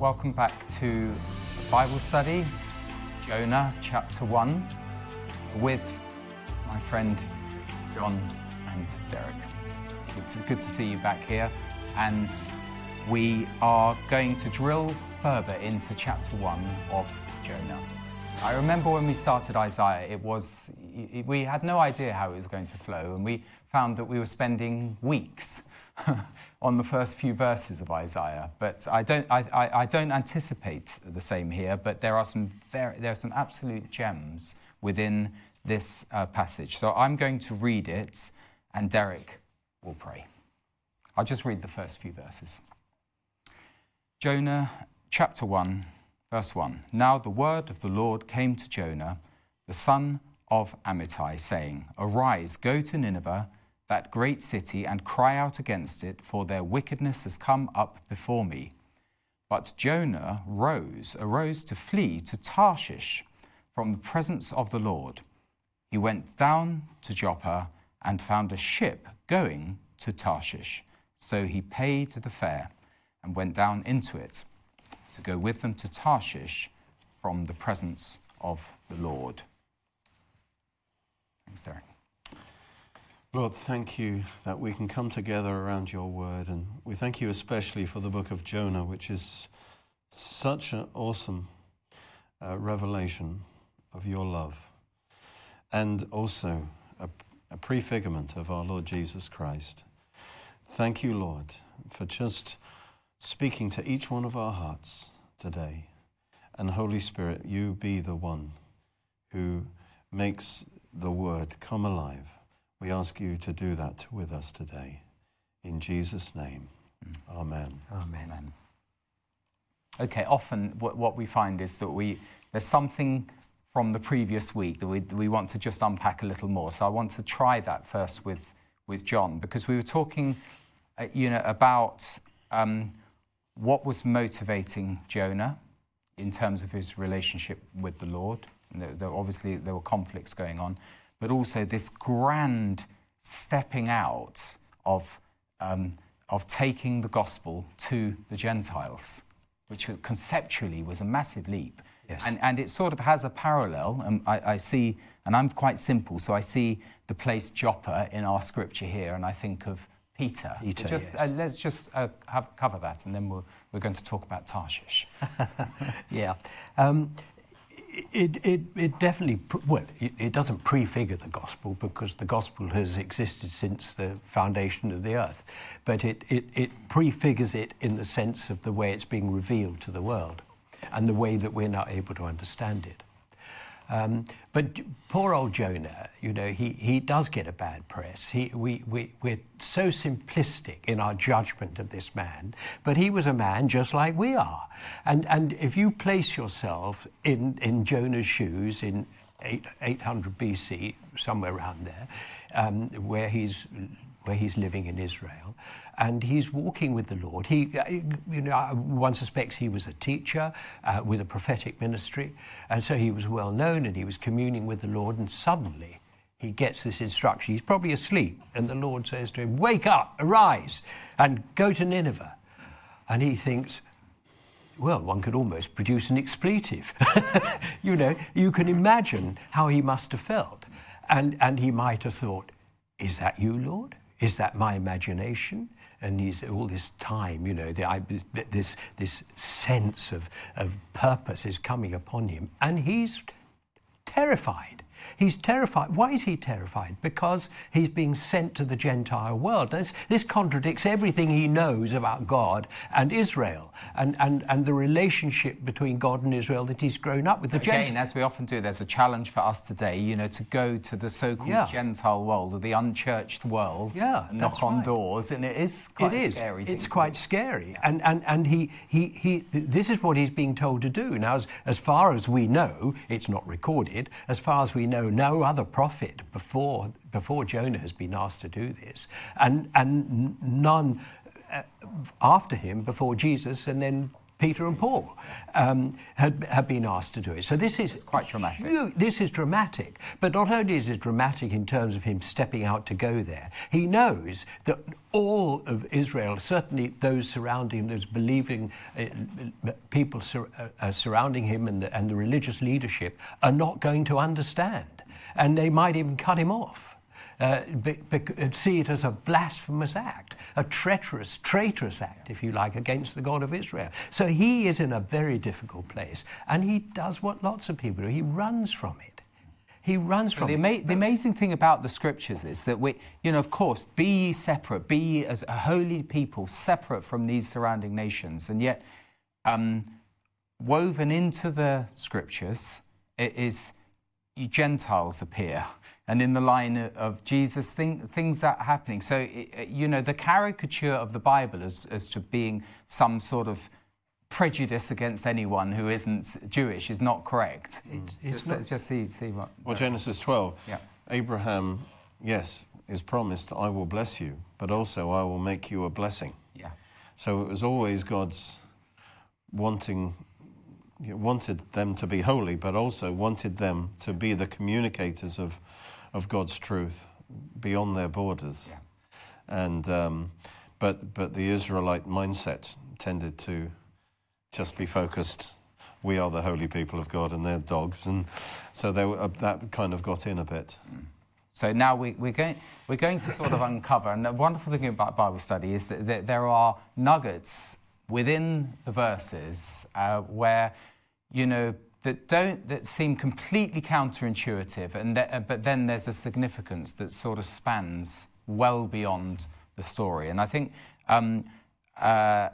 welcome back to Bible study, Jonah chapter 1, with my friend John and Derek. It's good to see you back here, and we are going to drill further into chapter 1 of Jonah. I remember when we started Isaiah, it was we had no idea how it was going to flow, and we found that we were spending weeks on the first few verses of Isaiah. But I don't, I, I, I don't anticipate the same here, but there are some, there are some absolute gems within this uh, passage. So I'm going to read it, and Derek will pray. I'll just read the first few verses. Jonah chapter 1, verse 1. Now the word of the Lord came to Jonah, the son of Amittai, saying, Arise, go to Nineveh that great city and cry out against it, for their wickedness has come up before me. But Jonah rose, arose to flee to Tarshish from the presence of the Lord. He went down to Joppa and found a ship going to Tarshish. So he paid the fare and went down into it to go with them to Tarshish from the presence of the Lord. Thanks, Derek. Lord, thank you that we can come together around your word. And we thank you especially for the book of Jonah, which is such an awesome uh, revelation of your love and also a, a prefigurement of our Lord Jesus Christ. Thank you, Lord, for just speaking to each one of our hearts today. And Holy Spirit, you be the one who makes the word come alive we ask you to do that with us today. In Jesus' name, Amen. Amen. Amen. Okay, often what, what we find is that we, there's something from the previous week that we, we want to just unpack a little more. So I want to try that first with, with John, because we were talking uh, you know, about um, what was motivating Jonah in terms of his relationship with the Lord. There, there, obviously, there were conflicts going on but also this grand stepping out of, um, of taking the gospel to the Gentiles, which conceptually was a massive leap. Yes. And, and it sort of has a parallel. And I, I see, and I'm quite simple, so I see the place Joppa in our scripture here, and I think of Peter. Peter just, yes. uh, let's just uh, have, cover that, and then we'll, we're going to talk about Tarshish. yeah. Um, it, it, it definitely, well, it, it, doesn't prefigure the gospel because the gospel has existed since the foundation of the earth, but it, it, it prefigures it in the sense of the way it's being revealed to the world and the way that we're now able to understand it. Um, but poor old Jonah, you know, he, he does get a bad press. He, we, we, we're so simplistic in our judgment of this man, but he was a man just like we are. And, and if you place yourself in, in Jonah's shoes in 800 BC, somewhere around there, um, where he's where he's living in Israel, and he's walking with the Lord. He, uh, you know, one suspects he was a teacher uh, with a prophetic ministry, and so he was well known, and he was communing with the Lord. And suddenly, he gets this instruction. He's probably asleep, and the Lord says to him, "Wake up, arise, and go to Nineveh." And he thinks, well, one could almost produce an expletive. you know, you can imagine how he must have felt. And, and he might have thought, Is that you, Lord? Is that my imagination? And he's all this time, you know, the, I, this this sense of of purpose is coming upon him, and he's terrified. He's terrified. Why is he terrified? Because he's being sent to the Gentile world. This, this contradicts everything he knows about God and Israel and, and, and the relationship between God and Israel that he's grown up with. The Again, Gent- as we often do, there's a challenge for us today, you know, to go to the so-called yeah. Gentile world or the unchurched world yeah, knock on right. doors, and it is quite it is. scary. It's quite scary. And, and, and he, he, he, this is what he's being told to do. Now, as, as far as we know, it's not recorded, as far as we know, no other prophet before, before Jonah has been asked to do this, and, and none uh, after him before Jesus, and then Peter and Paul um, had, had been asked to do it. So this is it's quite dramatic. Huge, this is dramatic. But not only is it dramatic in terms of him stepping out to go there, he knows that all of Israel, certainly those surrounding him, those believing uh, people sur- uh, uh, surrounding him and the, and the religious leadership, are not going to understand. And they might even cut him off uh, be, be, see it as a blasphemous act, a treacherous, traitorous act, if you like, against the God of Israel. So he is in a very difficult place, and he does what lots of people do. He runs from it. He runs from the, ama- the amazing thing about the scriptures is that we, you know, of course, be ye separate, be ye as a holy people, separate from these surrounding nations, and yet um, woven into the scriptures it is Gentiles appear and in the line of Jesus, thing, things are happening. So, you know, the caricature of the Bible as, as to being some sort of prejudice against anyone who isn't Jewish is not correct. Mm. It, just, not, just see, see what. Well, Genesis 12, yeah. Abraham, yes, is promised, I will bless you, but also I will make you a blessing. Yeah. So it was always God's wanting wanted them to be holy, but also wanted them to be the communicators of of God's truth beyond their borders. Yeah. And, um, but, but the Israelite mindset tended to just be focused. We are the holy people of God, and they're dogs, and so they were, uh, that kind of got in a bit. Mm. So now we, are going, we're going to sort of uncover, and the wonderful thing about Bible study is that there are nuggets within the verses uh, where, you know, that don't that seem completely counterintuitive, and uh, but then there's a significance that sort of spans well beyond the story. And I think, um, uh,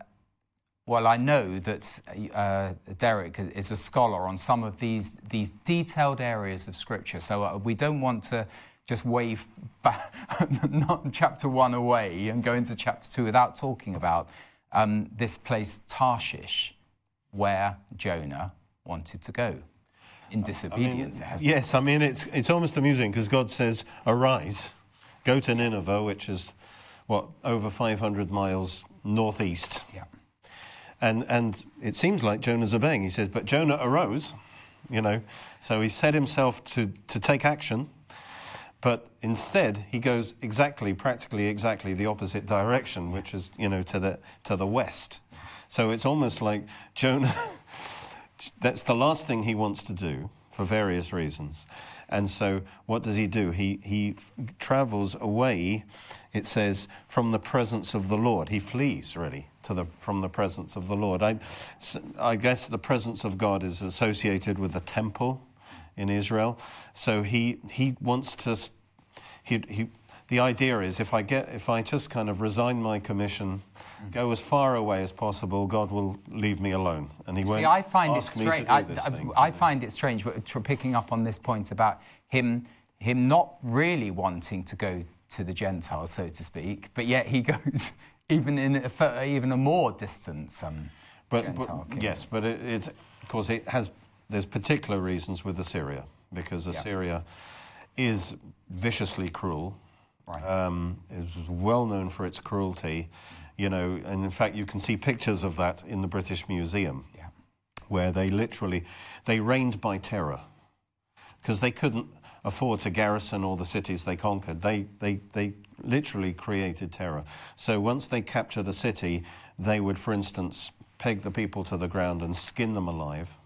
well, I know that uh, Derek is a scholar on some of these these detailed areas of Scripture, so uh, we don't want to just wave back, not chapter one away and go into chapter two without talking about um, this place Tarshish, where Jonah wanted to go in disobedience. I mean, yes, I mean, it's, it's almost amusing because God says, Arise, go to Nineveh, which is, what, over 500 miles northeast. Yeah. And, and it seems like Jonah's obeying. He says, But Jonah arose, you know, so he set himself to, to take action. But instead, he goes exactly, practically exactly the opposite direction, which is, you know, to the, to the west. So it's almost like Jonah that's the last thing he wants to do for various reasons. And so, what does he do? He, he travels away, it says, from the presence of the Lord. He flees, really, to the, from the presence of the Lord. I, I guess the presence of God is associated with the temple in Israel. So, he, he wants to. He, he, the idea is if I get if I just kind of resign my commission, mm. go as far away as possible, God will leave me alone, and He won't. See, I find it strange. I, I, I find it strange picking up on this point about him him not really wanting to go to the Gentiles, so to speak, but yet he goes even in a, even a more distant um, but, but yes, but it, it's of course it has there's particular reasons with Assyria because Assyria yeah. is viciously cruel Right. Um, it was well known for its cruelty, you know, and in fact you can see pictures of that in the British Museum, yeah. where they literally they reigned by terror because they couldn't afford to garrison all the cities they conquered. They they they literally created terror. So once they captured a city, they would, for instance, peg the people to the ground and skin them alive.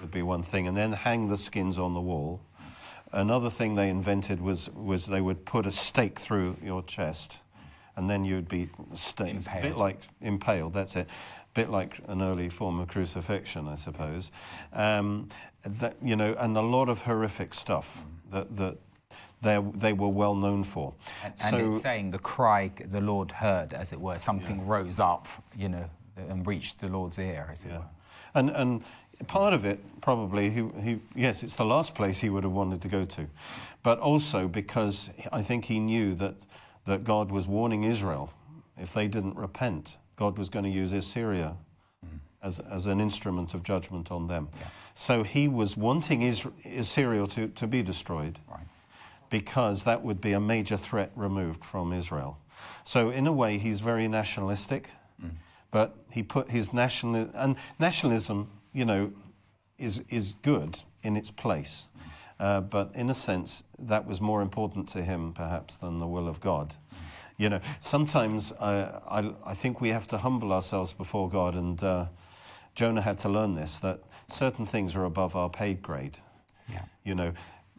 Would be one thing, and then hang the skins on the wall Another thing they invented was, was they would put a stake through your chest, and then you'd be staked. A bit like impaled, that's it. A bit like an early form of crucifixion, I suppose. Um, that, you know, and a lot of horrific stuff that, that they, they were well known for. And, and so, it's saying the cry the Lord heard, as it were, something yeah. rose up, you know, and reached the Lord's ear, as it yeah. were. And, and part of it, probably, he, he, yes, it's the last place he would have wanted to go to. But also because I think he knew that, that God was warning Israel. If they didn't repent, God was going to use Assyria mm. as, as an instrument of judgment on them. Yeah. So he was wanting Israel, Assyria to, to be destroyed. Right. Because that would be a major threat removed from Israel. So, in a way, he's very nationalistic. But he put his national and nationalism, you know, is is good in its place, uh, but in a sense that was more important to him perhaps than the will of God. You know, sometimes uh, I I think we have to humble ourselves before God, and uh, Jonah had to learn this that certain things are above our paid grade. Yeah. You know,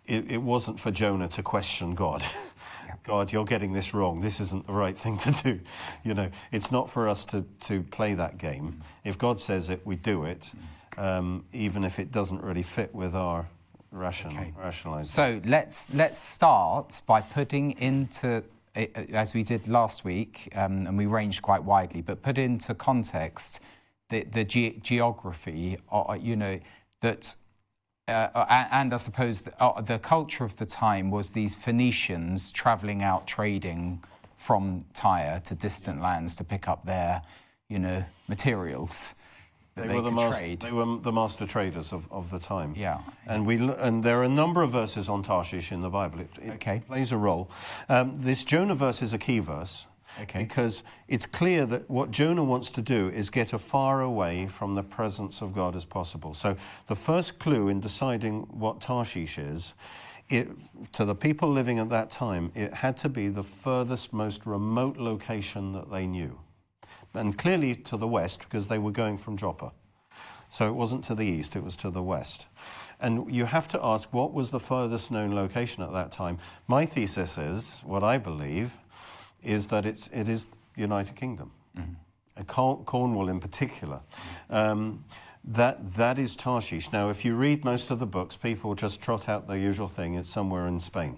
it, it wasn't for Jonah to question God. God, you're getting this wrong. This isn't the right thing to do. You know, it's not for us to, to play that game. If God says it, we do it, um, even if it doesn't really fit with our ration, Okay. rationalizing. So let's let's start by putting into eh, eh, as we did last week, um, and we ranged quite widely, but put into context the the ge- geography. Uh, you know that. Uh, and I suppose the, uh, the culture of the time was these Phoenicians traveling out trading from Tyre to distant lands to pick up their, you know, materials They, they, were the master, trade. they were the master traders of, of the time. Yeah. And, we, and there are a number of verses on Tarshish in the Bible. It, it Okay. plays a role. Um, this Jonah verse is a key verse. Okay. Because it's clear that what Jonah wants to do is get as far away from the presence of God as possible. So the first clue in deciding what Tarshish is, it, to the people living at that time, it had to be the furthest, most remote location that they knew. And clearly to the west, because they were going from Joppa. So it wasn't to the east, it was to the west. And you have to ask what was the furthest known location at that time? My thesis is, what I believe, is that it's, it is the United Kingdom, and Corn- Cornwall in particular. Um, that, that is Tarshish. Now, if you read most of the books, people just trot out the usual thing it's somewhere in Spain,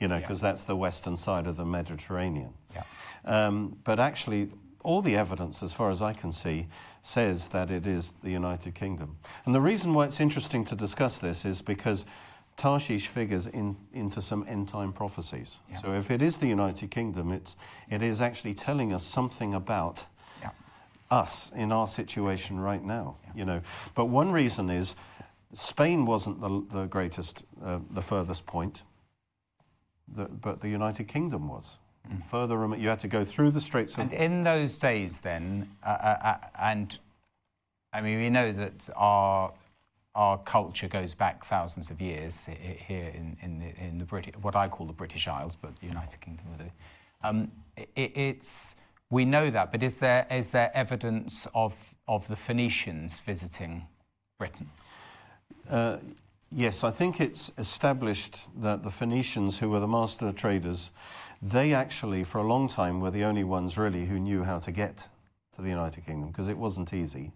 you know, because that's the western side of the Mediterranean. Yeah. Um, but actually, all the evidence, as far as I can see, says that it is the United Kingdom. And the reason why it's interesting to discuss this is because Tarshish figures in, into some end time prophecies. Yeah. So if it is the United Kingdom, it's, it is actually telling us something about Yeah. us in our situation right now. You know, but one reason is Spain wasn't the, the greatest, uh, the furthest point, the, but the United Kingdom was. Further, you had to go through the Straits of And in those days, then, uh, uh, uh, and I mean, we know that our our culture goes back thousands of years he- he- here in in the, in the British, what I call the British Isles, but the United Kingdom will do. Um, it, it's we know that, but is there is there evidence of of the Phoenicians visiting Britain? Uh, yes, I think it's established that the Phoenicians, who were the master traders, they actually, for a long time, were the only ones really who knew how to get to the United Kingdom because it wasn't easy.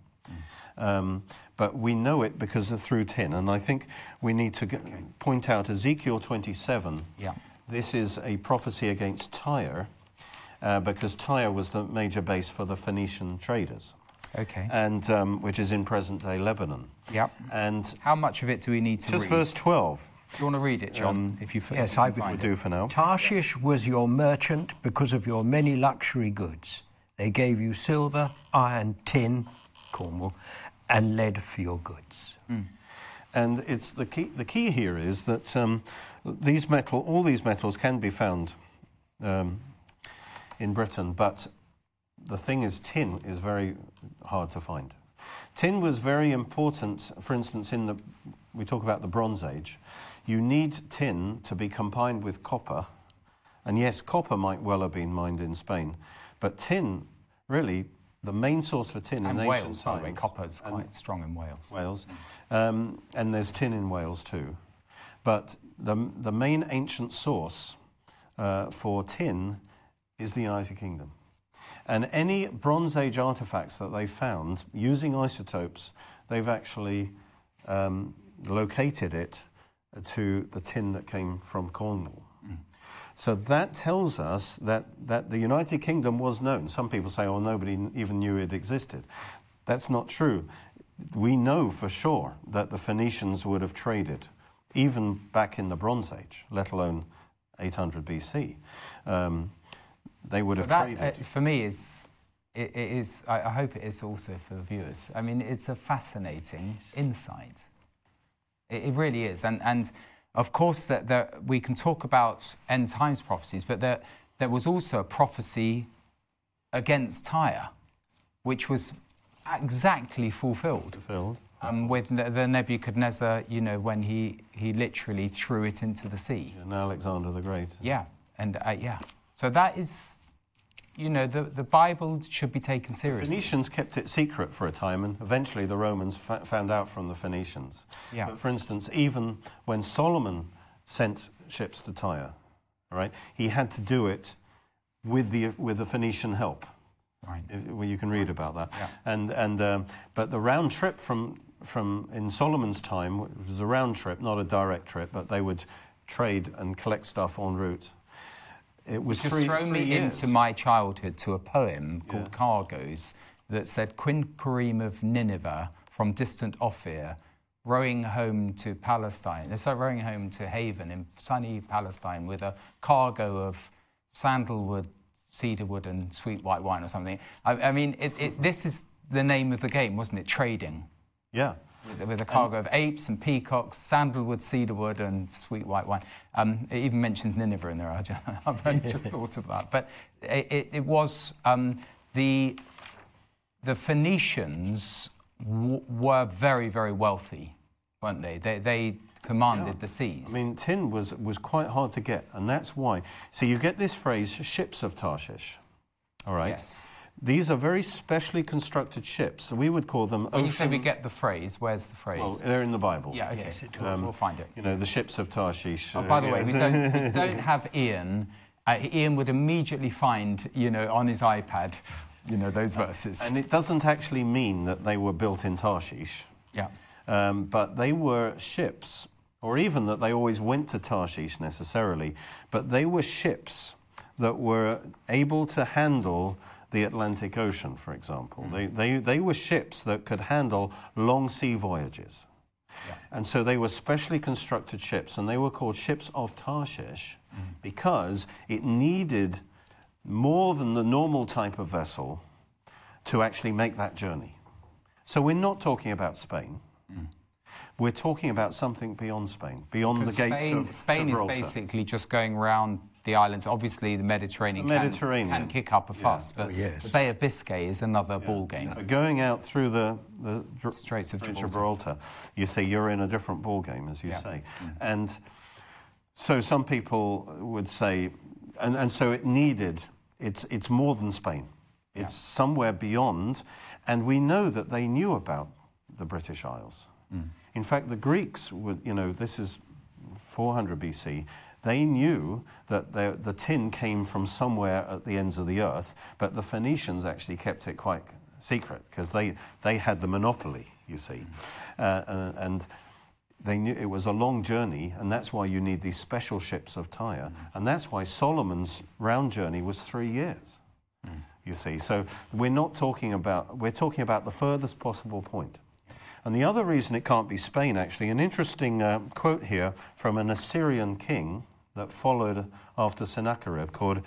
Um, but we know it because of through tin, and I think we need to get, point out Ezekiel 27. Yeah. This is a prophecy against Tyre, uh, because Tyre was the major base for the Phoenician traders, Okay. and um, which is in present-day Lebanon. Yep. And How much of it do we need to just read? verse 12 Do you want to read it, John? if you yes, if you I can would find will do for now. Tarshish was your merchant because of your many luxury goods. They gave you silver, iron, tin, Cornwall, and lead for your goods. And it's the key. The key here is that um, these metal, all these metals, can be found um, in Britain, but the thing is, tin is very hard to find. Tin was very important. For instance, in the we talk about the Bronze Age, you need tin to be combined with copper, and yes, copper might well have been mined in Spain, but tin, really, the main source for tin And in Wales, ancient by the way. times- Copper is and- quite strong in Wales. Wales, um, and there's tin in Wales too. But the, the main ancient source uh, for tin is the United Kingdom. And any Bronze Age artifacts that they found using isotopes, they've actually um, located it to the tin that came from Cornwall. So that tells us that, that the United Kingdom was known. Some people say, oh, nobody even knew it existed. That's not true. We know for sure that the Phoenicians would have traded, even back in the Bronze Age, let alone 800 BC. Um, they would So have that, traded. uh, for me, is it, it is. I, I hope it is also for the viewers. I mean, it's a fascinating insight. It, it really is, and and of course that there, we can talk about end times prophecies, but there there was also a prophecy against Tyre. which was exactly fulfilled. Fulfilled. Um, with Ne- the Nebuchadnezzar, you know, when he, he literally threw it into the sea. And Alexander the Great. Yeah, and uh, yeah. So that is, you know, the, the Bible should be taken seriously. The Phoenicians kept it secret for a time, and eventually the Romans found out from the Phoenicians. Yeah. But for instance, even when Solomon sent ships to Tyre, right, he had to do it with the with the Phoenician help. Right. If- Well, you can read about that. Yeah. And and um, but the round trip from from in Solomon's time it was a round trip, not a direct trip, but they would trade and collect stuff en route. It was Just three, throw three me years. into my childhood to a poem called Yeah. Cargoes that said Quinquereme of Nineveh from distant Ophir, rowing home to Palestine. So rowing home to Haven in sunny Palestine with a cargo of sandalwood, cedarwood, and sweet white wine or something. I, I mean, it, it, this is the name of the game, wasn't it? Trading. Yeah. With, with a cargo of apes and peacocks, sandalwood, cedarwood, and sweet white wine. Um, it even mentions Nineveh in there. I've only just thought of that. But it, it, was um, the the Phoenicians w- were very, very wealthy, weren't they? They, they commanded the seas. I mean, tin was, was quite hard to get, and that's why. So you get this phrase, ships of Tarshish. All right? Yes. These are very specially constructed ships. So we would call them when you say we get the phrase, where's the phrase? Well, they're in the Bible. yeah, okay. Yes, it we'll, find it. You know, the ships of Tarshish. Oh, by the way, we don't, we don't have Ian. Uh, Ian would immediately find, you know, on his iPad, you know, those verses. and it doesn't actually mean that they were built in Tarshish, yeah. um, but they were ships, or even that they always went to Tarshish necessarily, but they were ships that were able to handle the Atlantic Ocean, for example. Mm. They, they, they were ships that could handle long sea voyages. And so they were specially constructed ships, and they were called ships of Tarshish mm. because it needed more than the normal type of vessel to actually make that journey. So we're not talking about Spain. Mm. We're talking about something beyond Spain, beyond the gates Spain, of Spain is basically just going around the islands. Obviously, the Mediterranean, The can- Mediterranean. Can, kick up a fuss, but Oh, yes. the Bay of Biscay is another ball game. But going out through the, the Dr- Straits of Straits Gibraltar. you see, you're in a different ball game, as you Yeah. say. Mm. And so some people would say, and, and so it needed, it's, it's more than Spain. It's somewhere beyond. And we know that they knew about the British Isles. Mm. In fact, the Greeks would, you know, this is 400 BC. They knew that the, the tin came from somewhere at the ends of the earth, but the Phoenicians actually kept it quite secret because they, they had the monopoly, you see. Uh, and, and they knew it was a long journey, and that's why you need these special ships of Tyre. And that's why Solomon's round journey was three years, you see. So we're not talking about, we're talking about the furthest possible point. And the other reason it can't be Spain, actually, an interesting uh, quote here from an Assyrian king that followed after Sennacherib called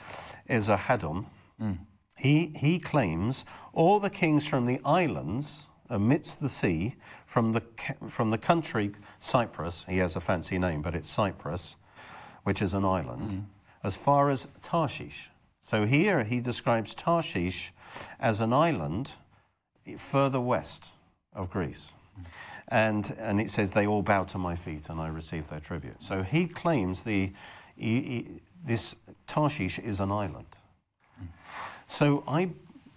Esarhaddon. Mm. He, he claims all the kings from the islands amidst the sea, from the, from the country Cyprus, he has a fancy name, but it's Cyprus, which is an island, mm. as far as Tarshish. So here he describes Tarshish as an island further west of Greece. And, and it says, they all bow to my feet and I receive their tribute. So he claims the, he, he- this Tarshish is an island. So I,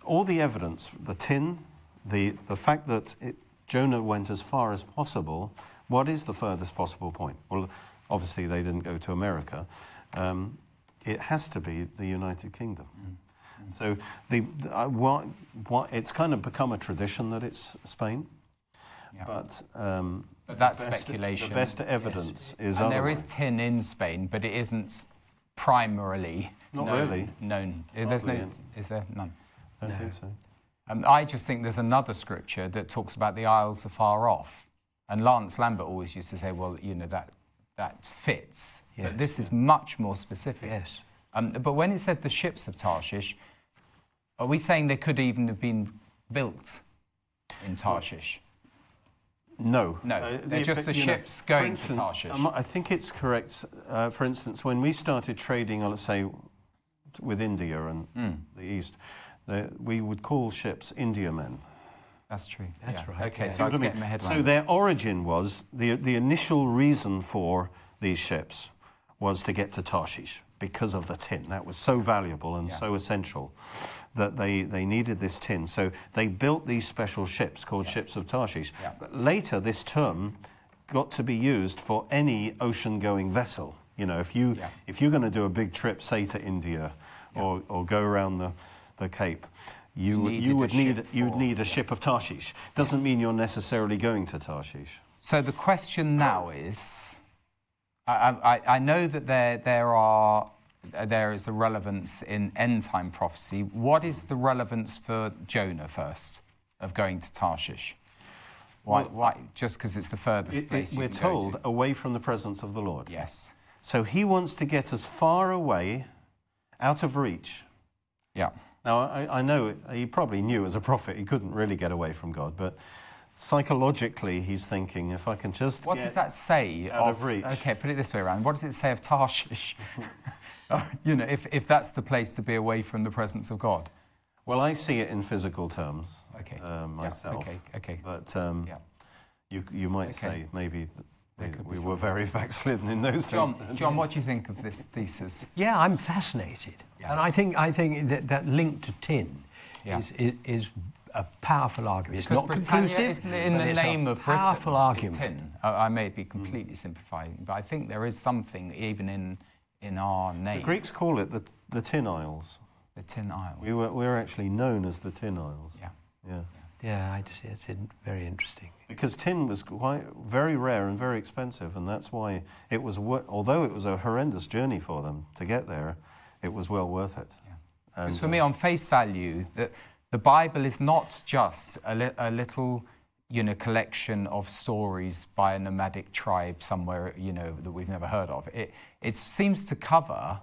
all the evidence, the tin, the, the fact that it, Jonah went as far as possible, what is the furthest possible point? Well, obviously they didn't go to America. Um, it has to be the United Kingdom. So the, the, uh, what, what, it's kind of become a tradition that it's Spain, Yeah. but, um, But that's the best, speculation. The best evidence is and there is tin in Spain, but it isn't s- primarily Not known, really. known. There's no, is there none? I don't think so. Um, I just think there's another scripture that talks about the isles afar off. And Lance Lambert always used to say, well, you know, that, that fits. Yeah. But this is much more specific. Yes. Um, but when it said the ships of Tarshish, are we saying they could even have been built in Tarshish? No. No, they're just the you know, ships for going to instance, Tarshish. um, I think it's correct. Uh, for instance, when we started trading, uh, let's say, with India and Hmm. the East, they- we would call ships Indiamen. That's true. That's yeah. right, Okay, yeah. so I was I mean? getting my head So their origin was the the initial reason for these ships was to get to Tarshish because of the tin. That was so valuable and Yeah. so essential that they, they needed this tin. So they built these special ships called ships of Tarshish. Yeah. But later, this term got to be used for any ocean-going vessel. You know, if you Yeah. if you're going to do a big trip, say to India, or, or go around the, the Cape. You, You would- needed you a would need ship you would need a ship of Tarshish. Doesn't mean you're necessarily going to Tarshish. So the question now is, I, I, I know that there there are there is a relevance in end time prophecy. What is the relevance for Jonah first of going to Tarshish? Why? Well, why? Just because it's the furthest It- it- place you we're told to. away from the presence of the Lord. Yes. So he wants to get as far away, out of reach. Yeah. Now, I, I know he probably knew as a prophet he couldn't really get away from God, but psychologically he's thinking, if I can just. What get- does that say out of reach. Okay, put it this way around. What does it say of Tarshish? You know, if, if that's the place to be away from the presence of God. Well, I see it in physical terms Okay. uh, Yeah, myself. okay, okay. But um, Yeah. you, you might Okay. say maybe th- we, we were something. very backslidden in those John, days. John, what do you think of this thesis? Yeah, I'm fascinated, Yeah. and I think I think that, that link to tin Yeah. is, is is a powerful argument. It's Because not Britannia conclusive, isn't in the name of Britain. powerful It's argument. tin. I, I may be completely simplifying, but I think there is something even in in our name. The Greeks call it the, the Tin Isles. the Tin Isles. We were, we were actually known as the Tin Isles. Yeah. Yeah. Yeah, I just, it's in, very interesting. Because tin was quite very rare and very expensive, and that's why it was. Although it was a horrendous journey for them to get there, it was well worth it. Yeah. And, Because for uh, me, on face value, the, the Bible is not just a, li- a little, you know, collection of stories by a nomadic tribe somewhere, you know, that we've never heard of. It, it seems to cover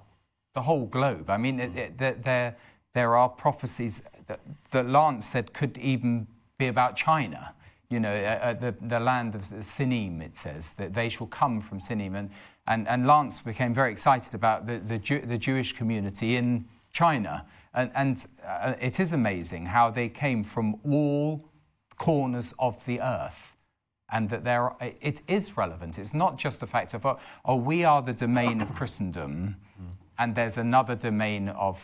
the whole globe. I mean, it, it, there- there, are prophecies that, that Lance said could even be about China. You know, uh, the, the land of Sinim, it says, that they shall come from Sinim. And, and, and Lance became very excited about the, the, the Jewish community in China. And, and uh, it is amazing how they came from all corners of the earth. And that there, are, it is relevant. It's not just the fact of, oh, oh we are the domain of Christendom, and there's another domain of,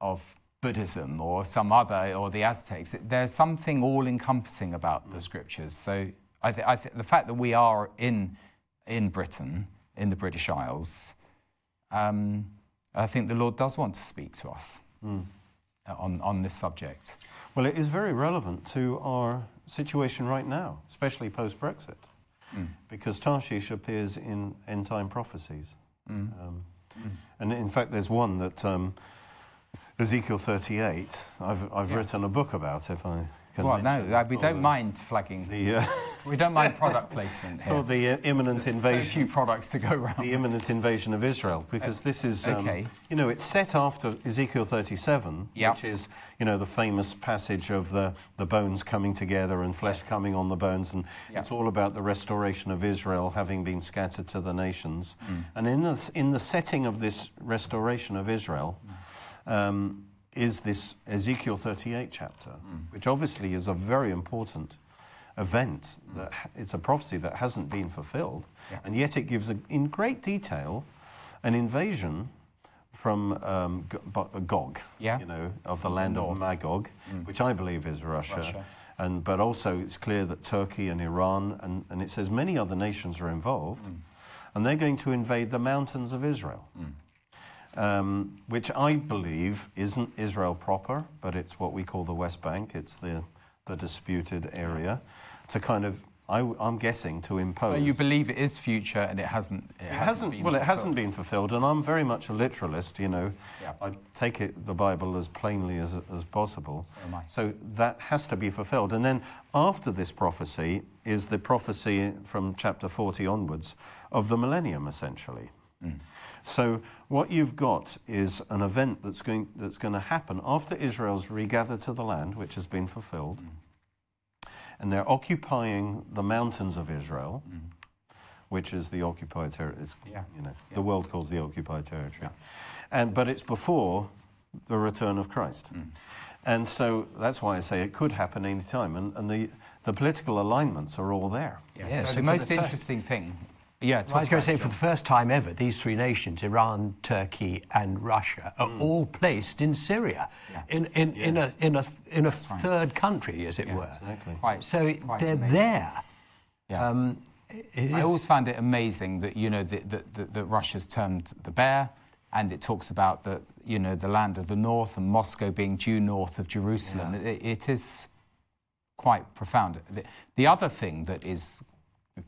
of Buddhism or some other, or the Aztecs. There's something all encompassing about the scriptures. So I th- the fact that we are in, in Britain, in the British Isles, um, I think the Lord does want to speak to us uh, on, on this subject. well, it is very relevant to our situation right now, especially post Brexit, because Tarshish appears in end time prophecies. Um, And in fact, there's one that um, Ezekiel 38. I've, I've Yeah. written a book about. If I Well, no, uh, we don't mind flagging. The, uh, We don't mind product placement here. called the uh, imminent So invasion. few products to go around. the imminent invasion of Israel, because this is, um, okay. you know, it's set after Ezekiel 37, Yeah. which is, you know, the famous passage of the, the bones coming together and flesh coming on the bones, and Yeah. it's all about the restoration of Israel having been scattered to the nations. Mm. And in the, in the setting of this restoration of Israel, um, is this Ezekiel 38 chapter, Mm. which obviously is a very important event. That it's a prophecy that hasn't been fulfilled, Yeah. and yet it gives a, in great detail an invasion from um, G- Gog, Yeah. you know, of the land of North. Magog, which I believe is Russia. Russia. And, but also it's clear that Turkey and Iran, and, and it says many other nations are involved, and they're going to invade the mountains of Israel um, which I believe isn't Israel proper, but it's what we call the West Bank. It's the, the disputed area to kind of, I, am guessing, to impose. But you believe it is future and it hasn't. It, it hasn't, been well, it hasn't fulfilled. been fulfilled, and I'm very much a literalist, you know. Yeah. I take it, the Bible, as plainly as, as possible. So am I. So that has to be fulfilled. And then after this prophecy is the prophecy from chapter 40 onwards of the millennium, essentially. Mm. So what you've got is an event that's going, that's going to happen after Israel's regathered to the land, which has been fulfilled, and they're occupying the mountains of Israel, which is the occupied territory. Yeah. You know, Yeah. the world calls the occupied territory, yeah. and but it's before the return of Christ. And so that's why I say it could happen any time. And, and the, the political alignments are all there. Yes. Yeah, so, so the most the interesting thing, yeah, Well, I was going to say, for the first time ever, these three nations, Iran, Turkey, and Russia, are all placed in Syria, Yeah. in, in, in a, in a, in a right. third country, as it Yeah, were. Exactly. Quite- So quite they're amazing. there. Yeah. Um, I always found it amazing that you know that, that, that, that Russia's termed the bear, and it talks about the you know the land of the north and Moscow being due north of Jerusalem. It, it is quite profound. The, the other thing that is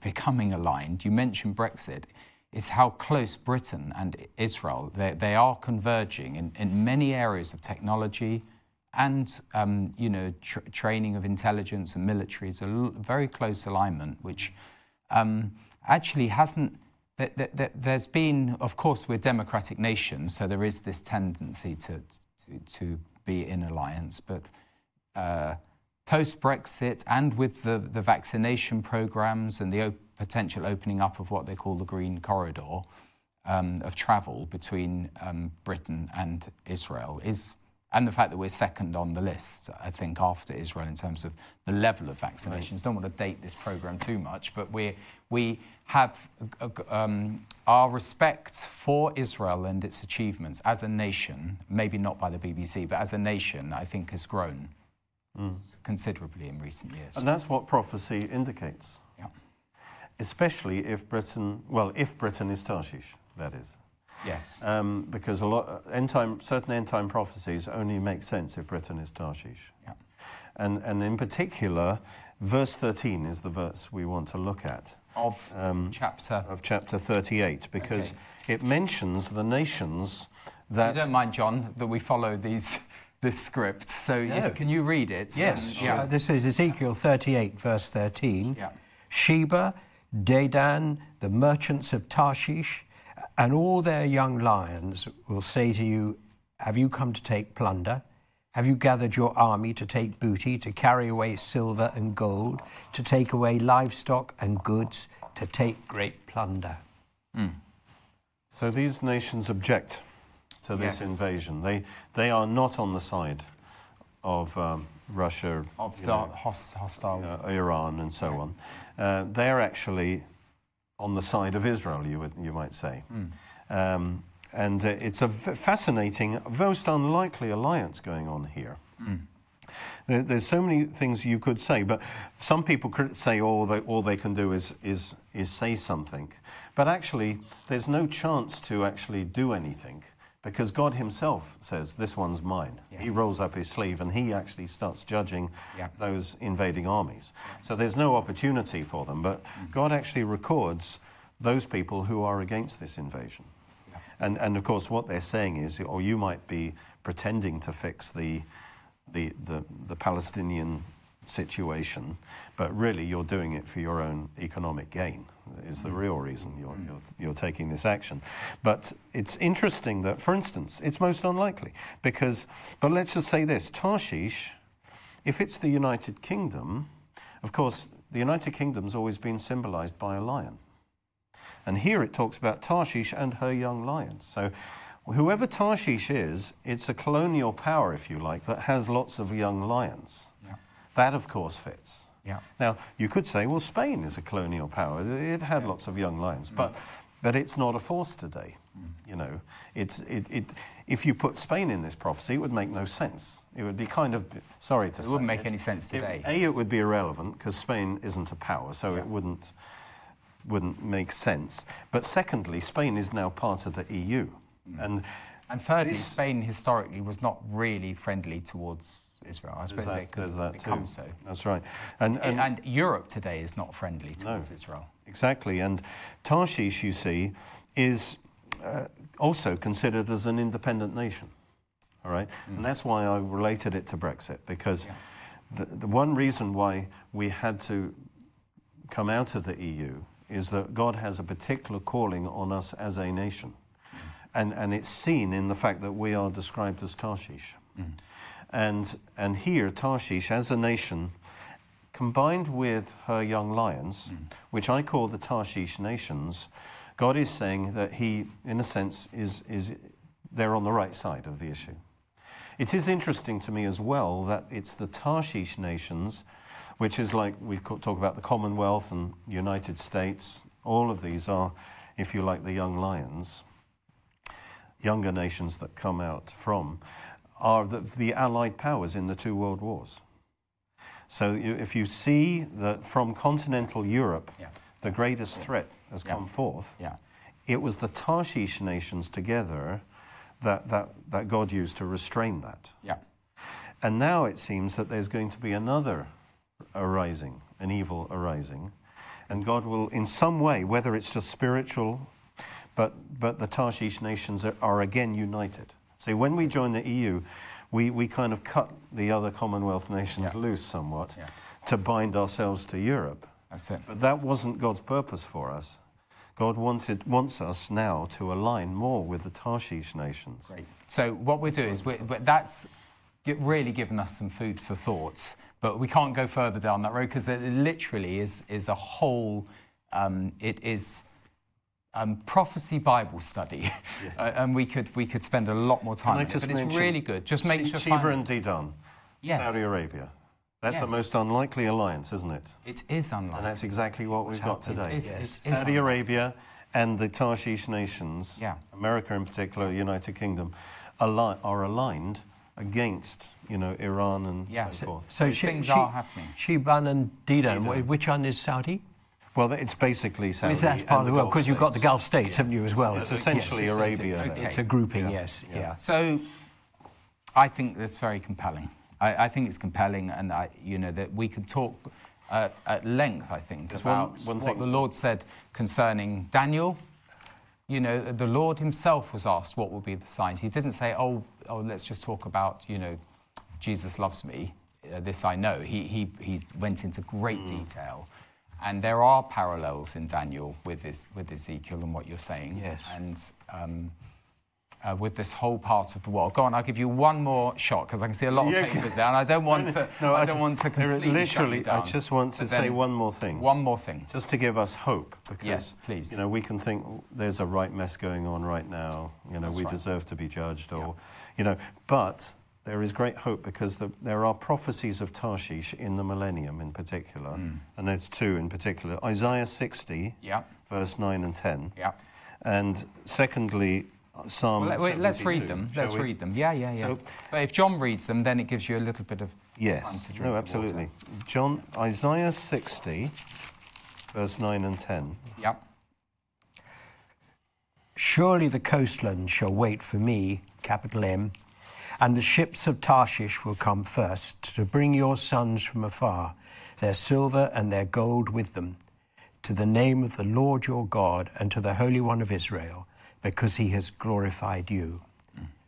becoming aligned, you mentioned Brexit, is how close Britain and Israel they, they are converging in, in many areas of technology and um, you know tr- training of intelligence and military is a very close alignment, which um, actually hasn't. th- th- th- There's been, of course, we're democratic nations, so there is this tendency to to, to be in alliance, but uh, post Brexit and with the, the vaccination programs and the op- potential opening up of what they call the green corridor um, of travel between um, Britain and Israel is. And the fact that we're second on the list, I think, after Israel in terms of the level of vaccinations. Don't want to date this program too much, but we we have uh, um, our respect for Israel and its achievements as a nation, maybe not by the BBC, but as a nation, I think has grown considerably in recent years. And that's what prophecy indicates, Yeah. especially if Britain, well, if Britain is Tarshish, that is. Yes. Um, because a lot, end time, certain end time prophecies only make sense if Britain is Tarshish. Yeah. And, and in particular, verse 13 is the verse we want to look at Of um, chapter. of chapter 38 because it mentions the nations You that. don't mind, John, that we follow these this script. So No. if, can you read it? Yes, And- yeah. uh, this is Ezekiel 38, verse 13. Yeah. Sheba, Dedan, the merchants of Tarshish, and all their young lions will say to you, Have you come to take plunder? Have you gathered your army to take booty, to carry away silver and gold, to take away livestock and goods, to take great plunder? So these nations object to this Yes. invasion. They, they are not on the side of um, Russia, Of the know, hostile. uh, Iran, and so on. Uh, they're actually on the side of Israel, you, would, you might say. Um, and uh, it's a fascinating, most unlikely alliance going on here. There, there's so many things you could say, but some people crit- say all they, all they can do is, is, is say something. But actually, there's no chance to actually do anything because God Himself says, This one's mine. Yeah. He rolls up his sleeve and He actually starts judging Yeah. those invading armies. So there's no opportunity for them, but mm-hmm. God actually records those people who are against this invasion. And, and of course, what they're saying is, or you might be pretending to fix the, the, the, the Palestinian situation, but really you're doing it for your own economic gain, is the mm. real reason you're, mm. you're, you're taking this action. But it's interesting that, for instance, it's most unlikely, because, but let's just say this Tarshish, if it's the United Kingdom, of course, the United Kingdom's always been symbolized by a lion. And here it talks about Tarshish and her young lions. So whoever Tarshish is, it's a colonial power, if you like, that has lots of young lions. Yeah. That, of course, fits. Yeah. Now, you could say, well, Spain is a colonial power. It had lots of young lions, mm. but, but it's not a force today. Mm. You know, it's, it, it, if you put Spain in this prophecy, it would make no sense. It would be kind of, sorry to It say. It wouldn't make any sense it- today. A, it would be irrelevant because Spain isn't a power, so it wouldn't, wouldn't make sense. But secondly, Spain is now part of the EU. Mm. And And thirdly, This- Spain historically was not really friendly towards Israel. I suppose there's it that, could that become too. so. That's right. And, And, and, Europe today is not friendly towards Israel. Exactly. And Tarshish, you see, is uh, also considered as an independent nation. All right? Hmm. And that's why I related it to Brexit, because the, the one reason why we had to come out of the EU is that God has a particular calling on us as a nation. Hmm. And, and it's seen in the fact that we are described as Tarshish. Hmm. And, and here, Tarshish, as a nation, combined with her young lions, hmm. which I call the Tarshish nations, God is saying that He, in a sense, is, is they're on the right side of the issue. It is interesting to me as well that it's the Tarshish nations, which is like we talk about the Commonwealth and United States. All of these are, if you like, the young lions, younger nations that come out from, are the, the Allied powers in the two world wars. So if you see that from continental Europe, Yeah. the greatest threat has Yeah. come forth, Yeah. it was the Tarshish nations together that, that, that God used to restrain that. Yeah. And now it seems that there's going to be another arising, an evil arising. And God will, in some way, whether it's just spiritual, but, but the Tarshish nations are, are again united. So when we join the EU, we, we kind of cut the other Commonwealth nations Yeah. loose somewhat Yeah. to bind ourselves to Europe. That's it. But that wasn't God's purpose for us. God wanted, wants us now to align more with the Tarshish nations. Great. So what we're doing is we're, we that's really given us some food for thoughts, but we can't go further down that road because it literally is is a whole. Um, it is. Um, prophecy Bible study, uh, and we could we could spend a lot more time. On it, just but it's really good. Just make She- sure. Sheba and Dedan, Yes. Saudi Arabia. That's the Yes. most unlikely alliance, isn't it? it is unlikely. And that's exactly what we've got It today. is- Yes. it is Saudi unlikely. Arabia and the Tarshish nations, Yeah. America in particular, United Kingdom, ali- are aligned against, you know, Iran and Yeah. so forth. So Those things are happening. Shiban and Dedan, Dedan. which one is Saudi? Well, it's basically Saudi. Is that part of the world? Because you've got the. Gulf states, haven't you, as well? It's Yes, essentially it's a- Arabia Okay. It's a grouping, Yeah. yes. Yeah. Yeah. So I think that's very compelling. I, I think it's compelling, and I, you know, that we could talk uh, at length, I think, There's about one what the Lord said concerning Daniel. You know, the Lord himself was asked what will be the signs. He didn't say, oh, oh let's just talk about, you know, Jesus loves me. Uh, this I know. He, he, he went into great Mm. detail. And there are parallels in Daniel with, this, with Ezekiel and what you're saying. Yes. And um, uh, with this whole part of the world. Go on, I'll give you one more shot because I can see a lot of Yeah, papers there, and I don't want to. No, I I don't want to there- completely shut Literally, down. I just want to say one more thing. One more thing. Just to give us hope, because Yes, please. you know we can think "Oh, there's a right mess going on right now. You know That's we right. deserve to be judged, or you know, but there is great hope because the, there are prophecies of Tarshish in the millennium, in particular, Hmm. and there's two in particular: Isaiah 60, Yeah. verse 9 and 10, Yeah. and secondly, Psalm. Well, let, wait, let's read them. Let's we? read them. Yeah, yeah, yeah. So- but if John reads them, then it gives you a little bit of Yes, time to drink no, absolutely. water. John, Isaiah 60, verse 9 and 10. Yeah. Surely the coastlands shall wait for me, capital M, and the ships of Tarshish will come first to bring your sons from afar, their silver and their gold with them, to the name of the Lord your God and to the Holy One of Israel, because he has glorified you.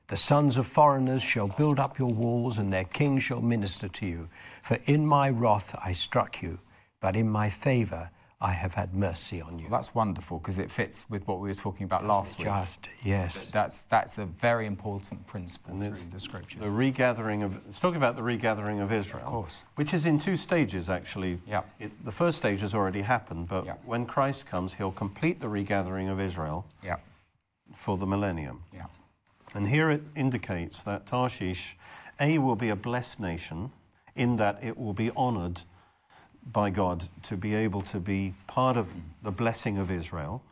The sons of foreigners shall build up your walls, and their kings shall minister to you. For in my wrath I struck you, but in my favor I have had mercy on you. Well, that's wonderful because it fits with what we were talking about last week. Just, yes. That's that's a very important principle And through the scriptures. The regathering of, it's talking about the regathering of Israel. Of course. Which is in two stages, actually. Yeah. It, the first stage has already happened, but Yeah. when Christ comes, he'll complete the regathering of Israel yeah. for the millennium. Yeah. And here it indicates that Tarshish, A, will be a blessed nation in that it will be honored by God to be able to be part of the blessing of Israel.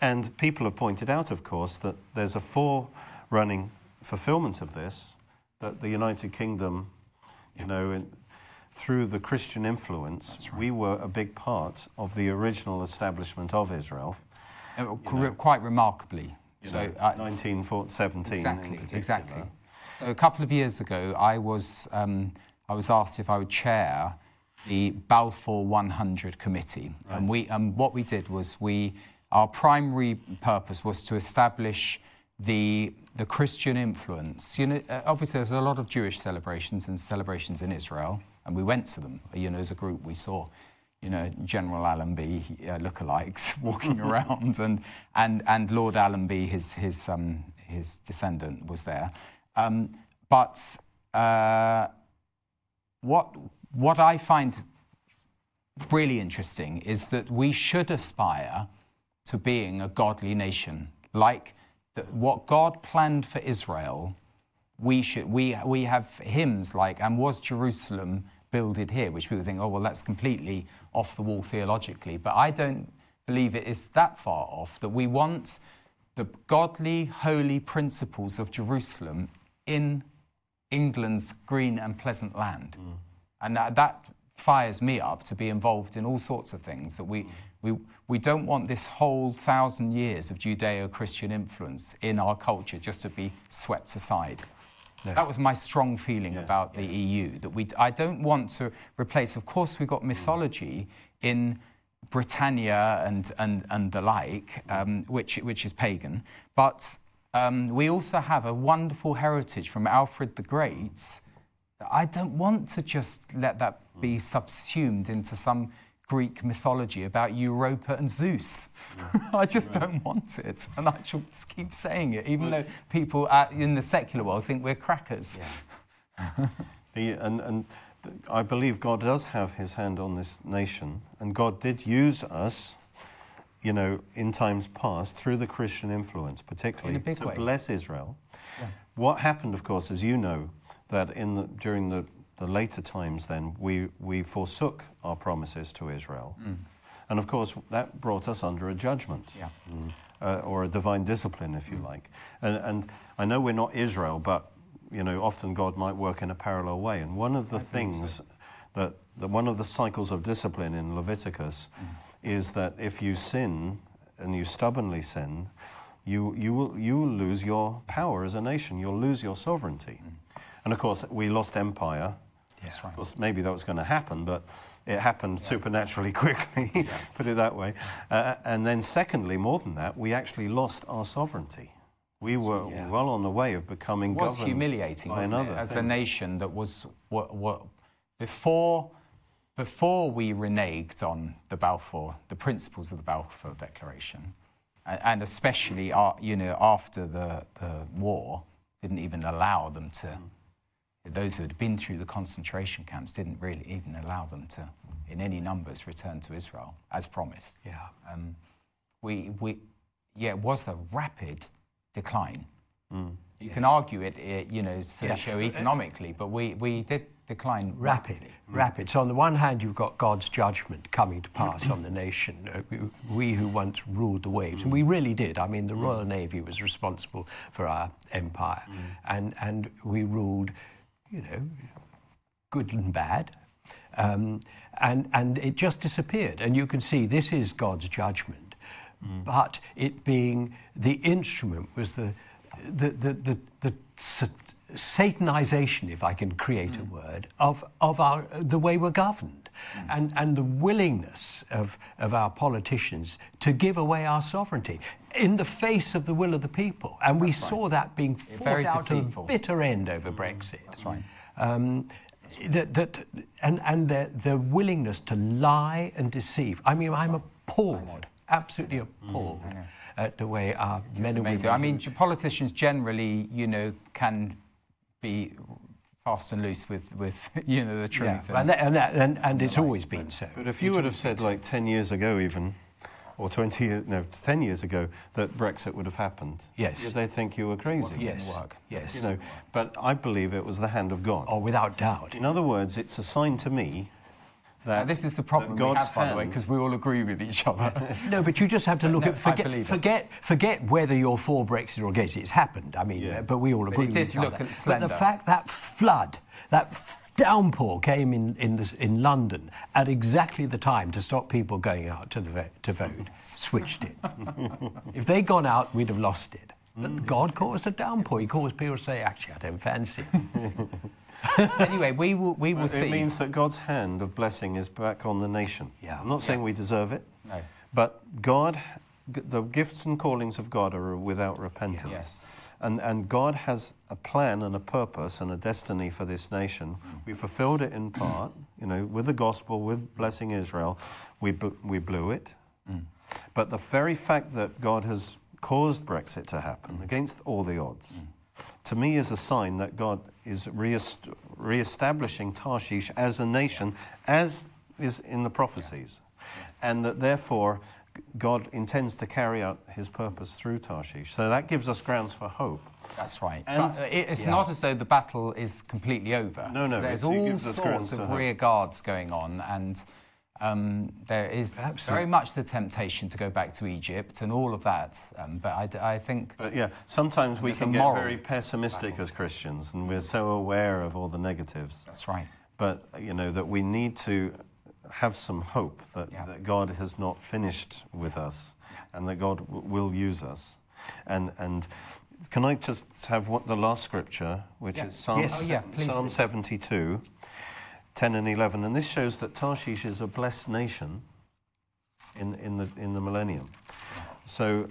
And people have pointed out, of course, that there's a forerunning fulfillment of this, that the United Kingdom, you know, in, through the Christian influence, we were a big part of the original establishment of Israel. Uh, qu- Quite remarkably. So know, uh, 1917 in Exactly, exactly. So a couple of years ago, I was um, I was asked if I would chair the Balfour 100 committee, and we and what we did was we our primary purpose was to establish the the Christian influence. You know, uh, obviously there's a lot of Jewish celebrations and celebrations in Israel, and we went to them. You know, as a group, we saw you know, General Allenby uh, lookalikes walking around, and, and, and Lord Allenby, his, his, um, his descendant, was there. Um, but uh, what, what I find really interesting is that we should aspire to being a godly nation. Like the, what God planned for Israel we should we we have hymns like and was Jerusalem builded here, which people think, oh well, that's completely off the wall theologically. But I don't believe it is that far off. That we want the godly, holy principles of Jerusalem in England's green and pleasant land, mm. And that, that fires me up to be involved in all sorts of things that we, we, we don't want this whole thousand years of Judeo-Christian influence in our culture just to be swept aside. No. That was my strong feeling yes, about the EU, that we, I don't want to replace, of course we've got mythology in Britannia and, and, and the like, um, which, which is pagan, but um, we also have a wonderful heritage from Alfred the Great I don't want to just let that be mm. subsumed into some Greek mythology about Europa and Zeus. Yeah. I just right. don't want it. And I just keep saying it, even though people in the secular world think we're crackers. Yeah. the, and, and I believe God does have his hand on this nation, and God did use us, you know, in times past through the Christian influence, particularly to way. bless Israel. Yeah. What happened, of course, as you know, that in the, during the, the later times then we, we forsook our promises to Israel. Mm. And of course, that brought us under a judgment. Yeah. Mm. Uh, or a divine discipline, if you mm. like. And, and, I know we're not Israel, but you know, often God might work in a parallel way. And one of the I things so. that, that, one of the cycles of discipline in Leviticus mm. is that if you sin and you stubbornly sin, you, you, will, you will lose your power as a nation. You'll lose your sovereignty. Mm. And of course, we lost empire. Yes, right. Of course, maybe that was going to happen, but it happened yeah. supernaturally quickly, yeah. put it that way. Uh, and then, secondly, more than that, we actually lost our sovereignty. We were yeah. well on the way of becoming it was humiliating, wasn't it? As thing. a nation that was what, what before before we reneged on the Balfour, the principles of the Balfour Declaration, and, and especially uh, you know after the, the war, didn't even allow them to. Mm those who had been through the concentration camps didn't really even allow them to, in any numbers, return to Israel as promised. Yeah. Um, we, we, yeah, it was a rapid decline. Mm. You can argue it, it you know, socio-economically, but we, we did decline rapid, rapidly. rapid. So on the one hand, you've got God's judgment coming to pass on the nation. Uh, we who once ruled the waves, and we really did. I mean, the Royal Navy was responsible for our empire, mm. and and we ruled you know, good and bad. Um, and, and it just disappeared. And you can see this is God's judgment. Mm. But it being the instrument was the, the, the, the, the satanization, if I can create mm. a word, of, of our, the way we're governed. Mm. And, and the willingness of, of our politicians to give away our sovereignty in the face of the will of the people. And we saw that being fought Very out deceitful. to the bitter end over mm, Brexit. That's right. Um, that, that, and and their, their willingness to lie and deceive. I mean, That's I'm right. appalled, absolutely mm, appalled mm, at the way our it's men and women. I mean, politicians generally, you know, can be fast and loose with, with you know, the truth. Yeah. And, and, that, and, that, and, and it's always been so. But if you would have said, like 10 years ago even, or 20 years, no, 10 years ago that Brexit would have happened. Yes. They think you were crazy. Yes. Work. Yes. You know, but I believe it was the hand of God. Oh, without doubt. In other words, it's a sign to me that now, this is the problem we have, by the way, because we all agree with each other. no, but you just have to look no, at forget forget forget whether you're for Brexit or against it. It's happened. I mean, yeah. but we all agree but with each other. But the fact that flood, that downpour came in, in, the, in, London at exactly the time to stop people going out to, the, to vote, switched it. if they'd gone out, we'd have lost it. But mm, God caused yes, a downpour. He caused people to say, actually, I don't fancy it. anyway, we will, we will well, see. It means that God's hand of blessing is back on the nation. Yeah. I'm not yeah. saying we deserve it. No. But God, the gifts and callings of God are without repentance. Yeah. Yes. And, and God has a plan and a purpose and a destiny for this nation. We fulfilled it in part, you know, with the gospel, with blessing Israel. We, bl- we blew it. Mm. But the very fact that God has caused Brexit to happen mm. against all the odds, mm. to me is a sign that God is re establishing Tarshish as a nation, as is in the prophecies. And that therefore God intends to carry out his purpose through Tarshish. So that gives us grounds for hope. That's right. And- but it's Yeah. not as though the battle is completely over. No, no, There's it- it all gives sorts of rear guards going on, and um, there is Absolutely. very much the temptation to go back to Egypt and all of that. Um, but I think But yeah, sometimes we can get very pessimistic as Christians, and we're so aware of all the negatives. that's right. But you know that we need to have some hope that, Yeah. that God has not finished with us, and that God w- will use us. And and can I just have what the last scripture, which is Psalm, Yes. Oh, yeah, Psalm 72, 10 and 11, and this shows that Tarshish is a blessed nation in in the in the millennium. So.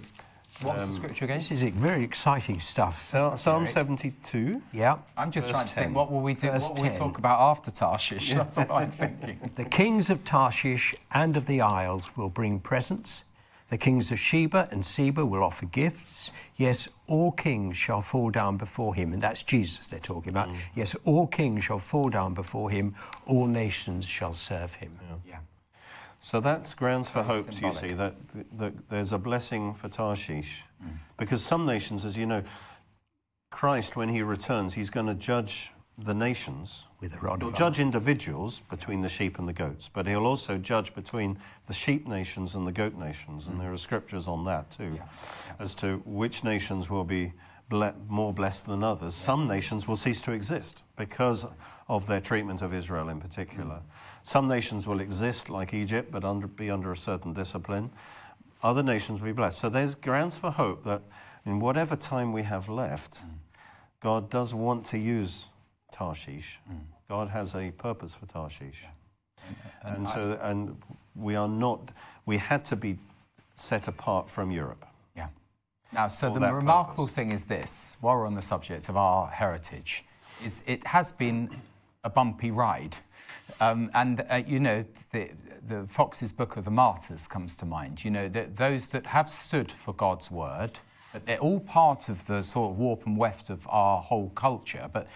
What's um, the scripture again? This is very exciting stuff. Psalm Psalm Eric. 72. Yeah. I'm just trying to 10. think what will we do? Verse What will we talk about after Tarshish? That's what I'm thinking. The kings of Tarshish and of the isles will bring presents. The kings of Sheba and Seba will offer gifts. Yes, all kings shall fall down before him. And that's Jesus they're talking about. Yes, all kings shall fall down before him. All nations shall serve him. Yeah. So that's grounds for hope, you see, that, that there's a blessing for Tarshish. Mm. Because some nations, as you know, Christ, when he returns, he's going to judge the nations. With He'll judge individuals between the sheep and the goats, but he'll also judge between the sheep nations and the goat nations. And there are scriptures on that too, Mm. Yeah. as to which nations will be ble- more blessed than others. Some nations will cease to exist because of their treatment of Israel in particular. Some nations will exist, like Egypt, but under, be under a certain discipline. Other nations will be blessed. So there's grounds for hope that in whatever time we have left, God does want to use Tarshish. God has a purpose for Tarshish. And, so, and we are not, we had to be set apart from Europe. Yeah. Now, so the remarkable purpose. thing is this, while we're on the subject of our heritage, is it has been a bumpy ride. Um, and, uh, you know, the, the Foxe's Book of the Martyrs comes to mind. You know, that those that have stood for God's word, but they're all part of the sort of warp and weft of our whole culture. But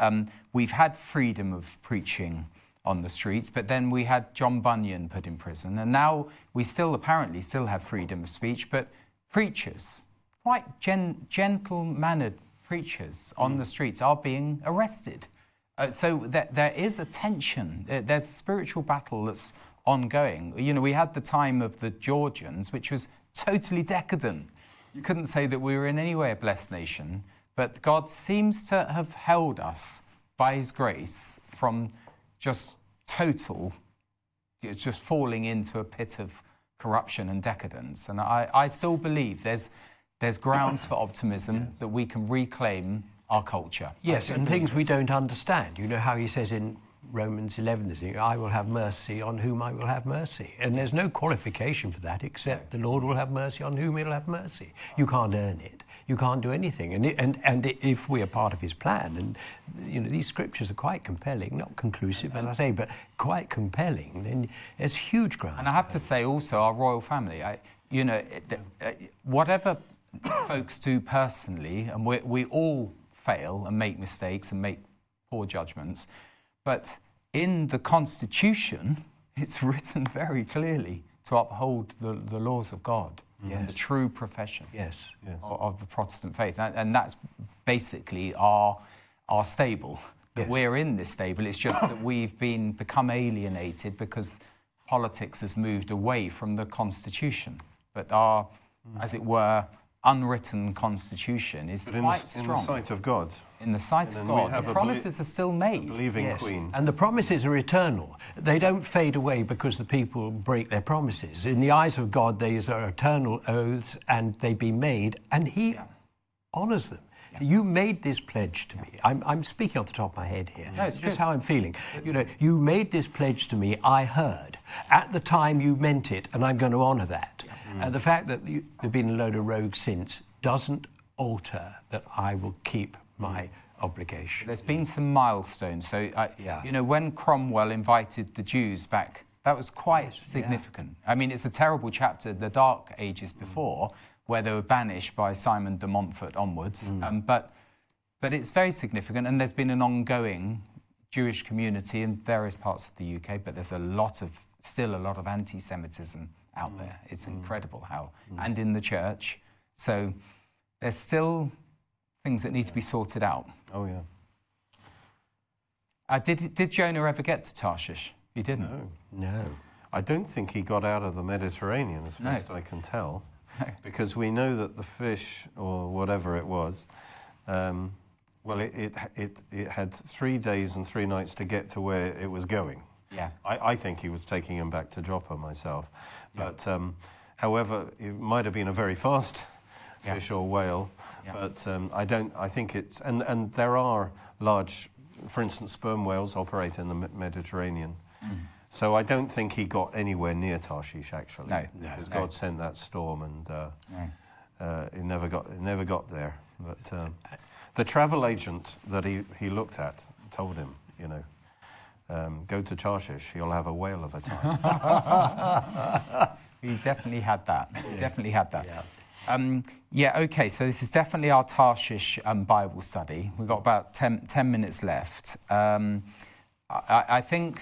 um, we've had freedom of preaching on the streets, but then we had John Bunyan put in prison, and now we still apparently still have freedom of speech, but preachers, quite gen- gentle-mannered preachers on the streets, are being arrested. Uh, so there, there is a tension. There's a spiritual battle that's ongoing. You know, we had the time of the Georgians, which was totally decadent. You couldn't say that we were in any way a blessed nation, but God seems to have held us by His grace from just total, just falling into a pit of corruption and decadence. And I, I still believe there's, there's grounds for optimism that we can reclaim our culture. Yes, and things we don't understand. You know how he says in Romans 11, isn't it? I will have mercy on whom I will have mercy. And there's no qualification for that except the Lord will have mercy on whom he'll have mercy. You can't earn it. You can't do anything. And, it, and, and if we are part of his plan, and you know, these scriptures are quite compelling, not conclusive, as I say, but quite compelling, then it's huge ground. And I have to say also our royal family, I, you know, uh, whatever folks do personally, and we, we all fail and make mistakes and make poor judgments, but in the Constitution, it's written very clearly to uphold the, the laws of God and the true profession Yes. Yes. of, of the Protestant faith. And, and that's basically our, our stable. That Yes. we're in this stable. It's just that we've been become alienated because politics has moved away from the Constitution. But our, mm. as it were, unwritten Constitution is But in quite the, in strong the sight of God, in the sight of And then we God. The promises are still made. believing Yes, Queen. and the promises are eternal. They don't fade away because the people break their promises. In the eyes of God, these are eternal oaths, and they be made, and He honours them. You made this pledge to me. I'm, I'm speaking off the top of my head here. No, it's just good. how I'm feeling. You know, you made this pledge to me. I heard at the time you meant it, and I'm going to honour that. And the fact that you, there've been a load of rogues since doesn't alter that I will keep my obligation. There's been some milestones. So, I, Yeah. you know, when Cromwell invited the Jews back, that was quite significant. I mean, it's a terrible chapter, the Dark Ages mm. before, where they were banished by Simon de Montfort onwards. Mm. Um, but, but it's very significant, and there's been an ongoing Jewish community in various parts of the UK, but there's a lot of, still a lot of anti Semitism out mm. there. It's incredible how, and in the church. So there's still things that need to be sorted out. Oh, yeah. Uh, did, did Jonah ever get to Tarshish? He didn't. No. No. I don't think he got out of the Mediterranean, as No. best I can tell, No. because we know that the fish, or whatever it was, um, well, it, it, it, it had three days and three nights to get to where it was going. Yeah. I, I think he was taking him back to Joppa myself. Yeah. But um, however, it might have been a very fast Yeah. fish or whale. Yeah. But um, I don't. I think it's and and there are large, for instance, sperm whales operate in the Mediterranean. Mm. So I don't think he got anywhere near Tarshish actually. No, no, because no. God sent that storm and uh, No. uh, it never got it never got there. But um, the travel agent that he, he looked at told him, you know, um, go to Tarshish, you'll have a whale of a time. He definitely had that. He definitely had that. Yeah. Um, yeah, okay, so this is definitely our Tarshish um, Bible study. We've got about 10, 10 minutes left. Um, I, I think,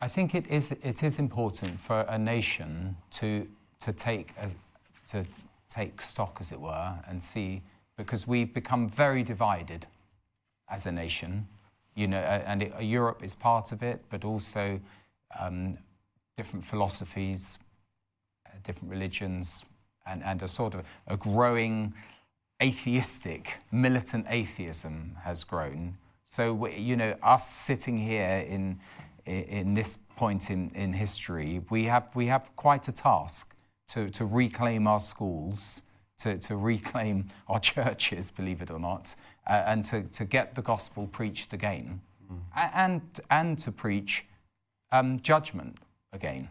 I think it, is, it is important for a nation to, to, take a, to take stock, as it were, and see, because we've become very divided as a nation, you know, and it, Europe is part of it, but also um, different philosophies, different religions, and, and a sort of a growing atheistic, militant atheism has grown. So, we- you know, us sitting here in, i- in this point in, in history, we have, we have quite a task to, to reclaim our schools, to, to reclaim our churches, believe it or not, uh, and to, to get the gospel preached again, A- and, and to preach um, judgment again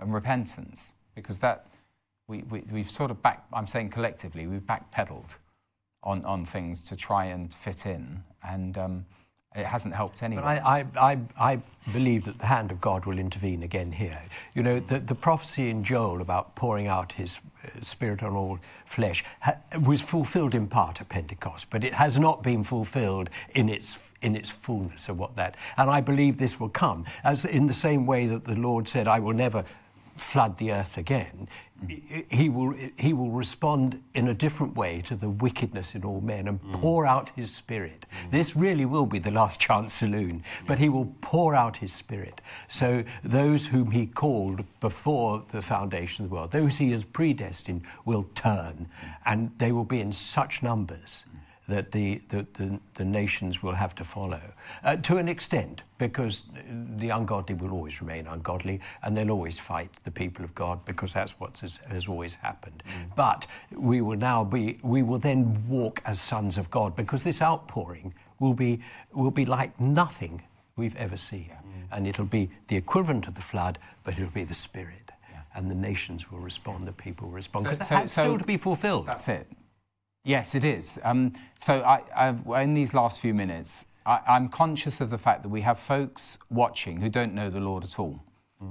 and repentance, because that we, we, we've sort of back, I'm saying collectively, we've backpedaled on, on things to try and fit in, and um, it hasn't helped anyone. But I, I, I, I believe that the hand of God will intervene again here. You know, the, the prophecy in Joel about pouring out his uh, spirit on all flesh ha- was fulfilled in part at Pentecost, but it has not been fulfilled in its in its fullness of what that. And I believe this will come, as in the same way that the Lord said, "I will never." Flood the earth again, he will, he will respond in a different way to the wickedness in all men and pour out his spirit. This really will be the last chance saloon, but he will pour out his spirit. So those whom he called before the foundation of the world, those he has predestined, will turn, and they will be in such numbers that the, the, the, the nations will have to follow uh, to an extent because the ungodly will always remain ungodly and they'll always fight the people of God because that's what has, has always happened. But we will now be, we will then walk as sons of God because this outpouring will be, will be like nothing we've ever seen. And it'll be the equivalent of the flood, but it'll be the Spirit. And the nations will respond, the people will respond. So- Because so- that's so- still to be fulfilled. That's it. Yes, it is. Um, so I, I, in these last few minutes, I, I'm conscious of the fact that we have folks watching who don't know the Lord at all.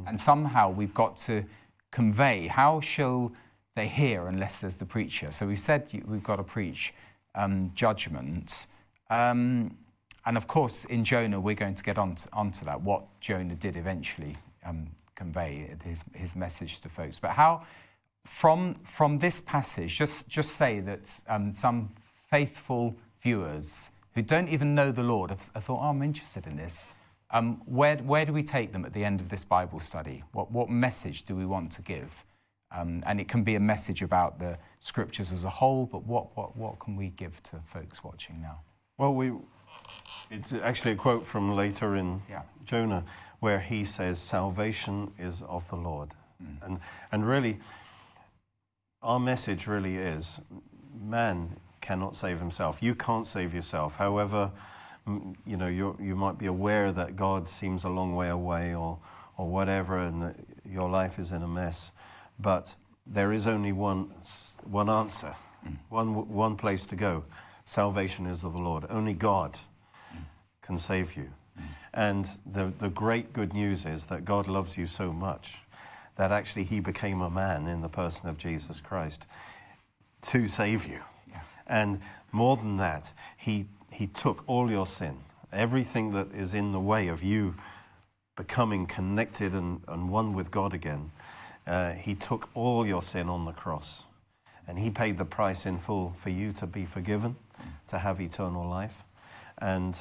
And somehow we've got to convey how shall they hear unless there's the preacher? So we've said we've got to preach um, judgment. Um, and of course, in Jonah, we're going to get on to, onto that, what Jonah did eventually um, convey his, his message to folks. But how, from, from this passage, just, just say that um, some faithful viewers who don't even know the Lord have, have thought, oh, I'm interested in this. Um, where, where do we take them at the end of this Bible study? What, what message do we want to give? Um, and it can be a message about the scriptures as a whole, but what, what, what can we give to folks watching now? Well, we, it's actually a quote from later in Yeah. Jonah where he says, Salvation is of the Lord. And, and really, our message really is man cannot save himself. You can't save yourself. However, you know, you you might be aware that God seems a long way away or, or whatever, and that your life is in a mess. But there is only one, one answer, mm. one, one place to go. Salvation is of the Lord. Only God can save you. Mm. And the, the great good news is that God loves you so much that actually He became a man in the person of Jesus Christ to save you. And more than that, he, he took all your sin, everything that is in the way of you becoming connected and, and one with God again, uh, He took all your sin on the cross. And He paid the price in full for you to be forgiven, to have eternal life. And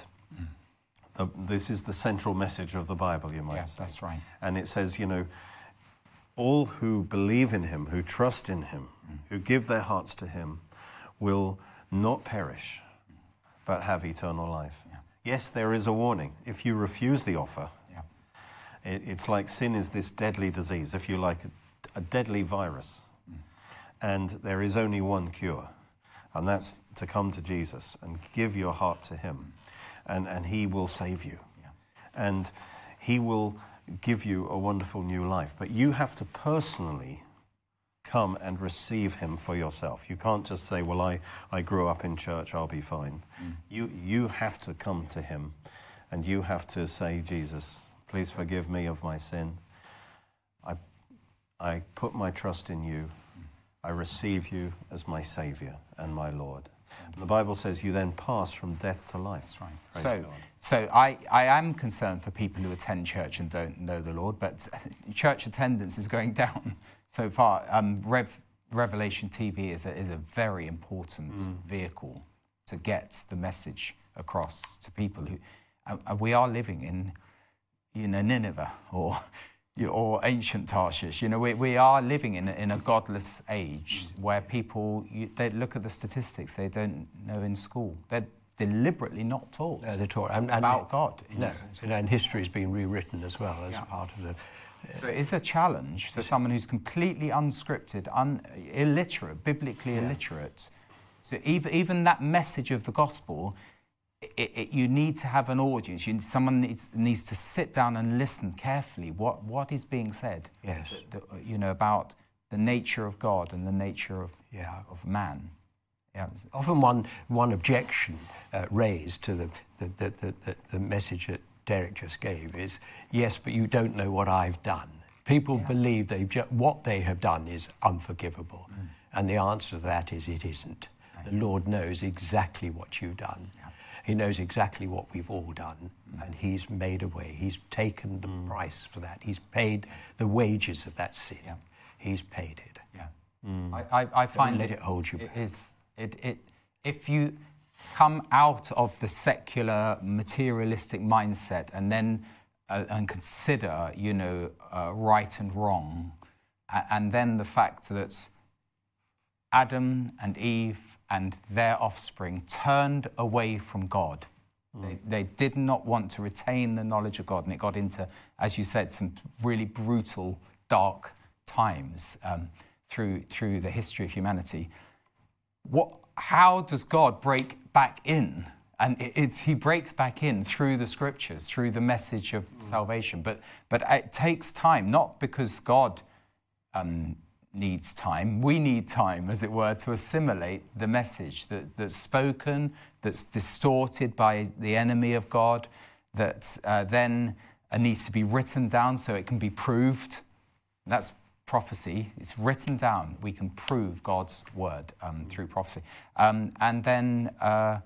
the, this is the central message of the Bible, you might Yeah, say. that's right. And it says, you know, all who believe in him, who trust in him, who give their hearts to him, will not perish, but have eternal life. Yes, there is a warning. If you refuse the offer, Yeah. it, it's like sin is this deadly disease, if you like, a, a deadly virus. Mm. And there is only one cure, and that's to come to Jesus and give your heart to him, and, and he will save you. And he will give you a wonderful new life. But you have to personally come and receive him for yourself. You can't just say, Well, I, I grew up in church, I'll be fine. Mm. You, you have to come to him and you have to say, Jesus, please forgive me of my sin. I, I put my trust in you. I receive you as my Savior and my Lord. And the Bible says you then pass from death to life. That's Right. Praise so, God. So I, I am concerned for people who attend church and don't know the Lord, but church attendance is going down so far. Um, Rev, Revelation TV is a, is a very important vehicle to get the message across to people who. Uh, uh, we are living in, you know, Nineveh or, or ancient Tarshish. You know, we, we are living in a, in a godless age where people, you, they look at the statistics, they don't know in school. They're deliberately not taught Uh, the Torah. And, and about God. No, s- you know, and history has been rewritten as well as Yeah. part of the. So it is a challenge for someone who's completely unscripted, un, illiterate, biblically illiterate. So even, even that message of the gospel, it, it, you need to have an audience. You, someone needs, needs to sit down and listen carefully. What, what is being said? Yes. The- you know about the nature of God and the nature of, Yeah. of man. Yeah. Often one, one objection uh, raised to the, the, the, the, message that Derek just gave is, yes, but you don't know what I've done. People believe they've ju- what they have done is unforgivable. Mm. And the answer to that is it isn't. The Lord knows exactly what you've done. He knows exactly what we've all done. Mm. And He's made a way. He's taken the mm. price for that. He's paid the wages of that sin. Yeah. He's paid it. Yeah. I, I, I find let it hold you back. is it, it if you come out of the secular materialistic mindset and then uh, and consider you know uh, right and wrong, and then the fact that Adam and Eve and their offspring turned away from God. They, they did not want to retain the knowledge of God, and it got into, as you said, some really brutal, dark times um, through, through the history of humanity. What, how does God break back in? And it's, he breaks back in through the scriptures, through the message of salvation. But, but it takes time, not because God um, needs time. We need time, as it were, to assimilate the message that, that's spoken, that's distorted by the enemy of God, that uh, then uh, needs to be written down so it can be proved. That's prophecy. It's written down. We can prove God's word um, through prophecy. Um, and then, uh,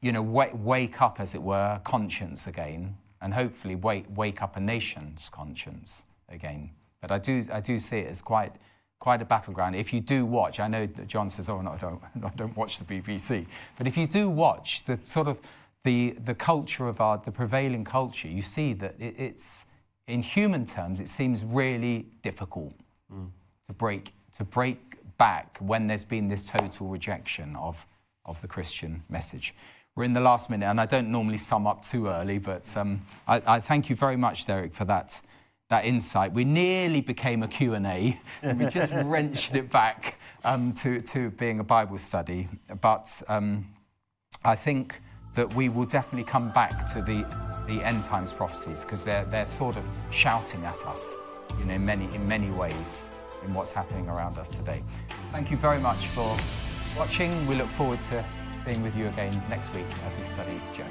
you know, wake, wake up, as it were, conscience again, and hopefully wake, wake up a nation's conscience again. But I do, I do see it as quite, quite a battleground. If you do watch, I know that John says, "Oh no, I don't, I don't watch the BBC," but if you do watch the sort of the the culture of our, the prevailing culture, you see that it, it's in human terms, it seems really difficult to break to break back when there's been this total rejection of of the Christian message. We're in the last minute, and I don't normally sum up too early, but um, I, I thank you very much, Derek, for that that insight. We nearly became a Q&A, and we just wrenched it back um, to, to being a Bible study. But um, I think that we will definitely come back to the, the end times prophecies because they're, they're sort of shouting at us you know, many, in many ways in what's happening around us today. Thank you very much for watching. We look forward to being with you again next week as we study Jonah.